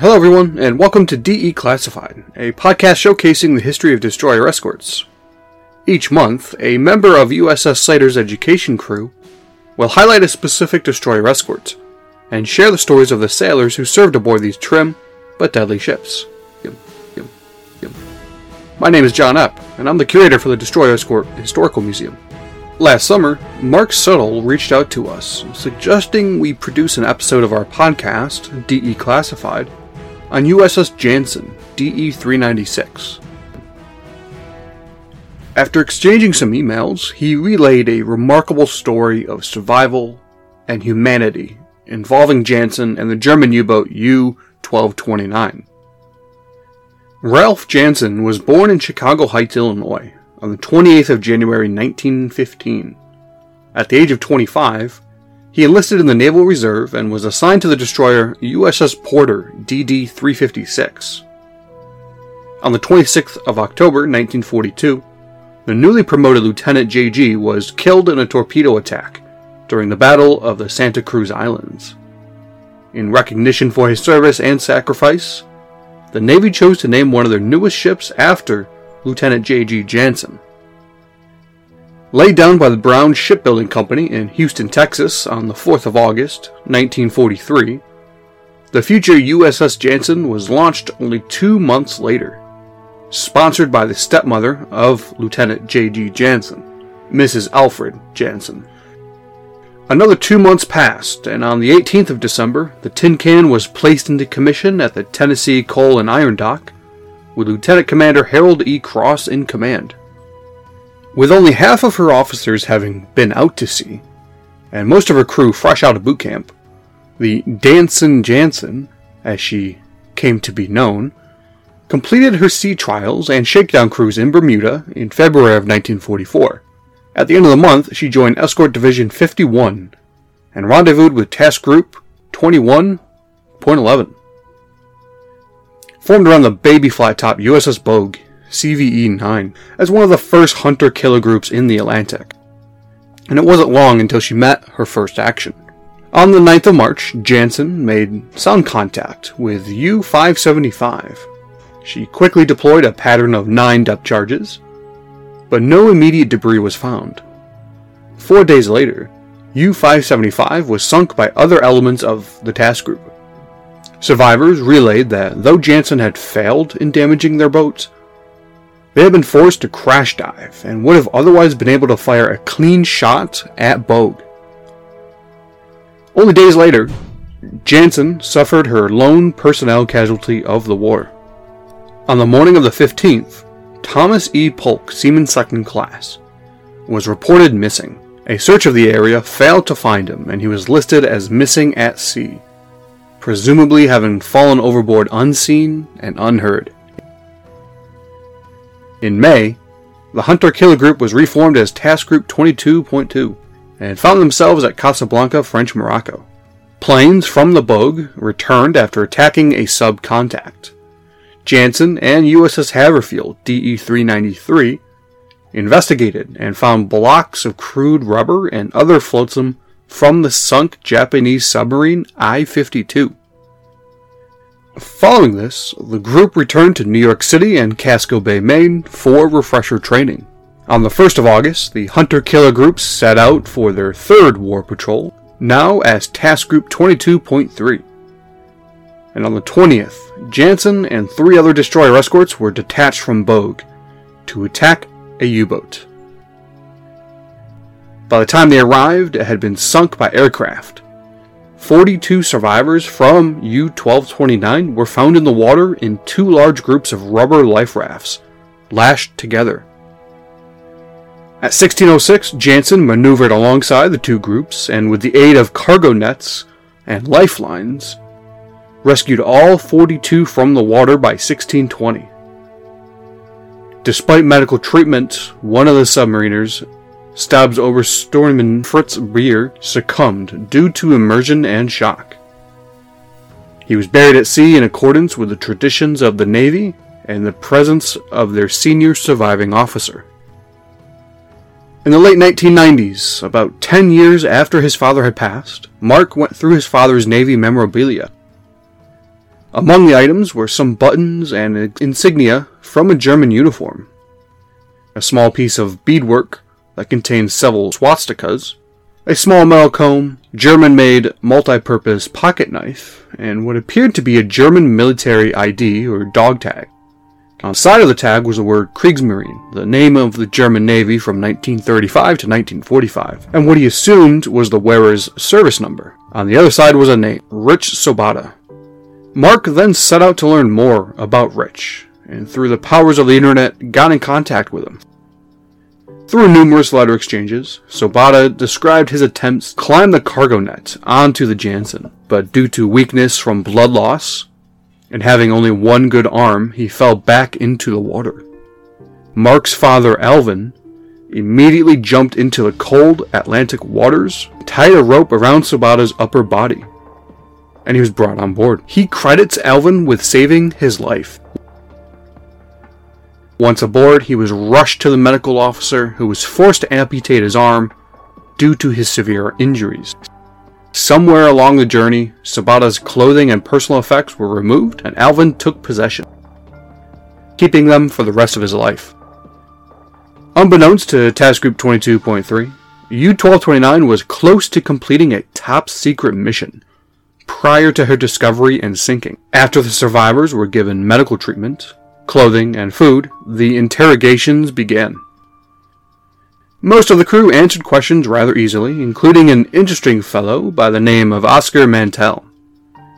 Hello, everyone, and welcome to DE Classified, a podcast showcasing the history of destroyer escorts. Each month, a member of USS Slater's education crew will highlight a specific destroyer escort and share the stories of the sailors who served aboard these trim but deadly ships. Yum, yum, yum. My name is John Epp, and I'm the curator for the Destroyer Escort Historical Museum. Last summer, Mark Suttle reached out to us, suggesting we produce an episode of our podcast, DE Classified, on USS Janssen, DE 396. After exchanging some emails, he relayed a remarkable story of survival and humanity involving Janssen and the German U boat U 1229. Ralph Janssen was born in Chicago Heights, Illinois, on the 28th of January 1915. At the age of 25, he enlisted in the Naval Reserve and was assigned to the destroyer USS Porter DD 356. On the 26th of October 1942, the newly promoted Lieutenant JG was killed in a torpedo attack during the Battle of the Santa Cruz Islands. In recognition for his service and sacrifice, the Navy chose to name one of their newest ships after Lieutenant J.G. Janssen. Laid down by the Brown Shipbuilding Company in Houston, Texas on the 4th of August, 1943, the future USS Janssen was launched only two months later, sponsored by the stepmother of Lieutenant J.G. Janssen, Mrs. Alfred Janssen. Another two months passed, and on the 18th of December, the tin can was placed into commission at the Tennessee Coal and Iron Dock, with Lieutenant Commander Harold E. Cross in command. With only half of her officers having been out to sea, and most of her crew fresh out of boot camp, the Danson Janssen, as she came to be known, completed her sea trials and shakedown cruise in Bermuda in February of 1944. At the end of the month, she joined Escort Division 51 and rendezvoused with Task Group 21.11. Formed around the baby flat top USS Bogue CVE 9, as one of the first hunter killer groups in the Atlantic. And it wasn't long until she met her first action. On the 9th of March, Janssen made sound contact with U 575. She quickly deployed a pattern of nine depth charges, but no immediate debris was found. Four days later, U 575 was sunk by other elements of the task group. Survivors relayed that though Janssen had failed in damaging their boats, they had been forced to crash dive and would have otherwise been able to fire a clean shot at Bogue. Only days later, Janssen suffered her lone personnel casualty of the war. On the morning of the 15th, Thomas E. Polk, Seaman Second Class, was reported missing. A search of the area failed to find him, and he was listed as missing at sea, presumably having fallen overboard unseen and unheard. In May, the Hunter Killer Group was reformed as Task Group 22.2 and found themselves at Casablanca, French Morocco. Planes from the Bogue returned after attacking a sub contact. Janssen and USS Haverfield DE 393 investigated and found blocks of crude rubber and other flotsam from the sunk Japanese submarine I 52. Following this, the group returned to New York City and Casco Bay, Maine for refresher training. On the 1st of August, the Hunter Killer groups set out for their third war patrol, now as Task Group 22.3. And on the 20th, Janssen and three other destroyer escorts were detached from Bogue to attack a U boat. By the time they arrived, it had been sunk by aircraft, 42 survivors from U 1229 were found in the water in two large groups of rubber life rafts, lashed together. At 1606, Janssen maneuvered alongside the two groups and, with the aid of cargo nets and lifelines, rescued all 42 from the water by 1620. Despite medical treatment, one of the submariners Stabs Obersteuermann Fritz Beer succumbed due to immersion and shock. He was buried at sea in accordance with the traditions of the Navy and the presence of their senior surviving officer. In the late 1990s, about 10 years after his father had passed, Mark went through his father's Navy memorabilia. Among the items were some buttons and insignia from a German uniform, a small piece of beadwork that contained several swastikas, a small metal comb, German made multi purpose pocket knife, and what appeared to be a German military ID or dog tag. On the side of the tag was the word Kriegsmarine, the name of the German Navy from 1935 to 1945, and what he assumed was the wearer's service number. On the other side was a name, Rich Sobata. Mark then set out to learn more about Rich, and through the powers of the internet, got in contact with him. Through numerous letter exchanges, Sobata described his attempts to climb the cargo net onto the Janssen, but due to weakness from blood loss and having only one good arm, he fell back into the water. Mark's father, Alvin, immediately jumped into the cold Atlantic waters, tied a rope around Sobata's upper body, and he was brought on board. He credits Alvin with saving his life. Once aboard, he was rushed to the medical officer who was forced to amputate his arm due to his severe injuries. Somewhere along the journey, Sobata's clothing and personal effects were removed, and Alvin took possession, keeping them for the rest of his life. Unbeknownst to Task Group 22.3, U 1229 was close to completing a top secret mission prior to her discovery and sinking. After the survivors were given medical treatment, clothing, and food, the interrogations began. Most of the crew answered questions rather easily, including an interesting fellow by the name of Oscar Mantell.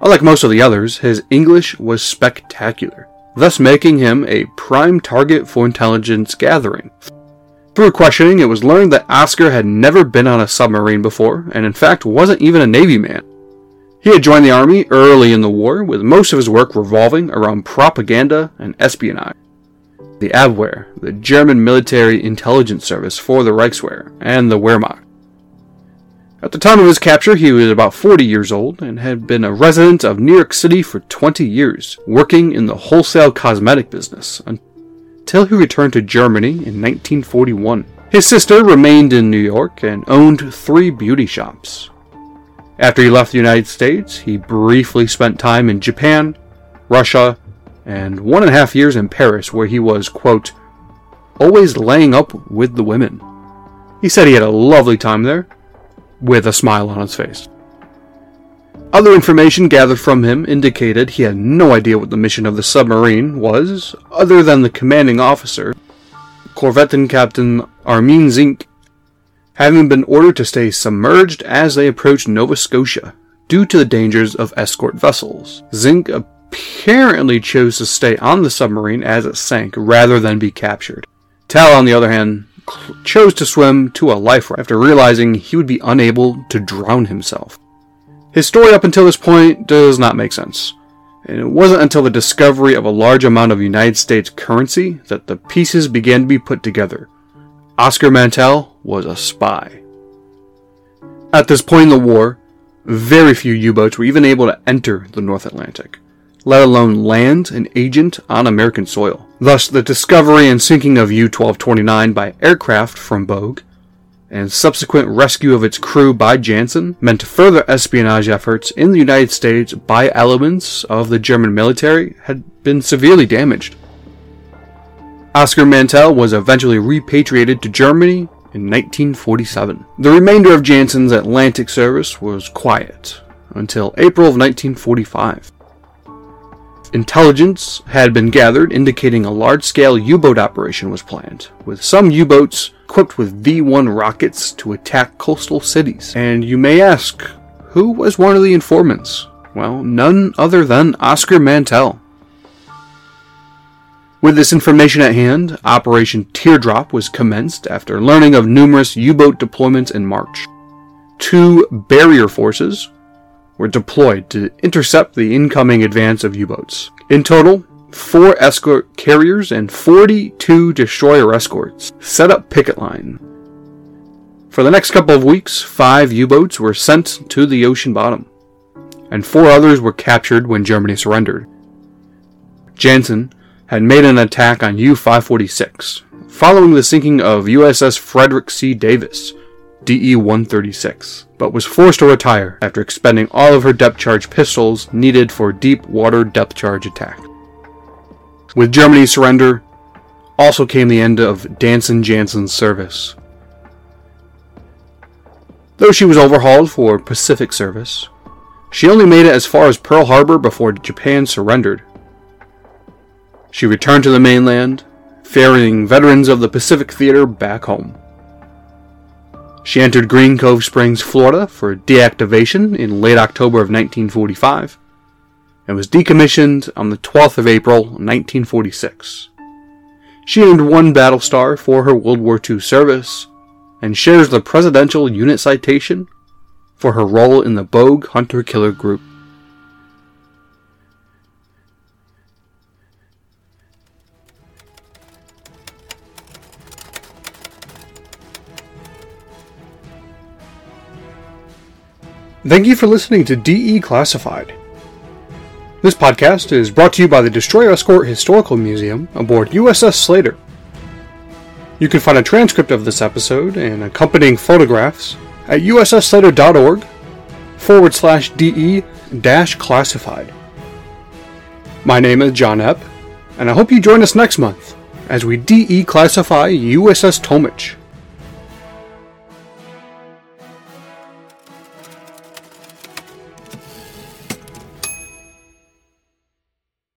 Unlike most of the others, his English was spectacular, thus making him a prime target for intelligence gathering. Through questioning, it was learned that Oscar had never been on a submarine before, and in fact wasn't even a Navy man. He had joined the Army early in the war, with most of his work revolving around propaganda and espionage the Abwehr, the German military intelligence service for the Reichswehr, and the Wehrmacht. At the time of his capture, he was about 40 years old and had been a resident of New York City for 20 years, working in the wholesale cosmetic business until he returned to Germany in 1941. His sister remained in New York and owned three beauty shops. After he left the United States, he briefly spent time in Japan, Russia, and one and a half years in Paris, where he was, quote, always laying up with the women. He said he had a lovely time there, with a smile on his face. Other information gathered from him indicated he had no idea what the mission of the submarine was, other than the commanding officer, Corvette Captain Armin Zink, having been ordered to stay submerged as they approached Nova Scotia due to the dangers of escort vessels. Zink apparently chose to stay on the submarine as it sank rather than be captured. Tal, on the other hand, chose to swim to a life raft after realizing he would be unable to drown himself. His story up until this point does not make sense. And it wasn't until the discovery of a large amount of United States currency that the pieces began to be put together. Oscar Mantell was a spy. At this point in the war, very few U boats were even able to enter the North Atlantic let alone land an agent on American soil. Thus, the discovery and sinking of U 1229 by aircraft from Bogue and subsequent rescue of its crew by Janssen meant further espionage efforts in the United States by elements of the German military had been severely damaged. Oscar Mantell was eventually repatriated to Germany in 1947. The remainder of Janssen's Atlantic service was quiet until April of 1945. Intelligence had been gathered indicating a large scale U boat operation was planned, with some U boats equipped with V 1 rockets to attack coastal cities. And you may ask, who was one of the informants? Well, none other than Oscar Mantell. With this information at hand, Operation Teardrop was commenced after learning of numerous U boat deployments in March. Two barrier forces, were deployed to intercept the incoming advance of U boats. In total, four escort carriers and 42 destroyer escorts set up picket line. For the next couple of weeks, five U boats were sent to the ocean bottom, and four others were captured when Germany surrendered. Janssen had made an attack on U 546, following the sinking of USS Frederick C. Davis, DE 136, but was forced to retire after expending all of her depth charge pistols needed for deep water depth charge attack. With Germany's surrender, also came the end of Danson Janssen's service. Though she was overhauled for Pacific service, she only made it as far as Pearl Harbor before Japan surrendered. She returned to the mainland, ferrying veterans of the Pacific Theater back home. She entered Green Cove Springs, Florida for deactivation in late October of 1945 and was decommissioned on the 12th of April 1946. She earned one battle star for her World War II service and shares the Presidential Unit Citation for her role in the Bogue Hunter Killer Group. Thank you for listening to DE Classified. This podcast is brought to you by the Destroyer Escort Historical Museum aboard USS Slater. You can find a transcript of this episode and accompanying photographs at ussslater.org forward slash DE dash classified. My name is John Epp, and I hope you join us next month as we DE classify USS Tomich.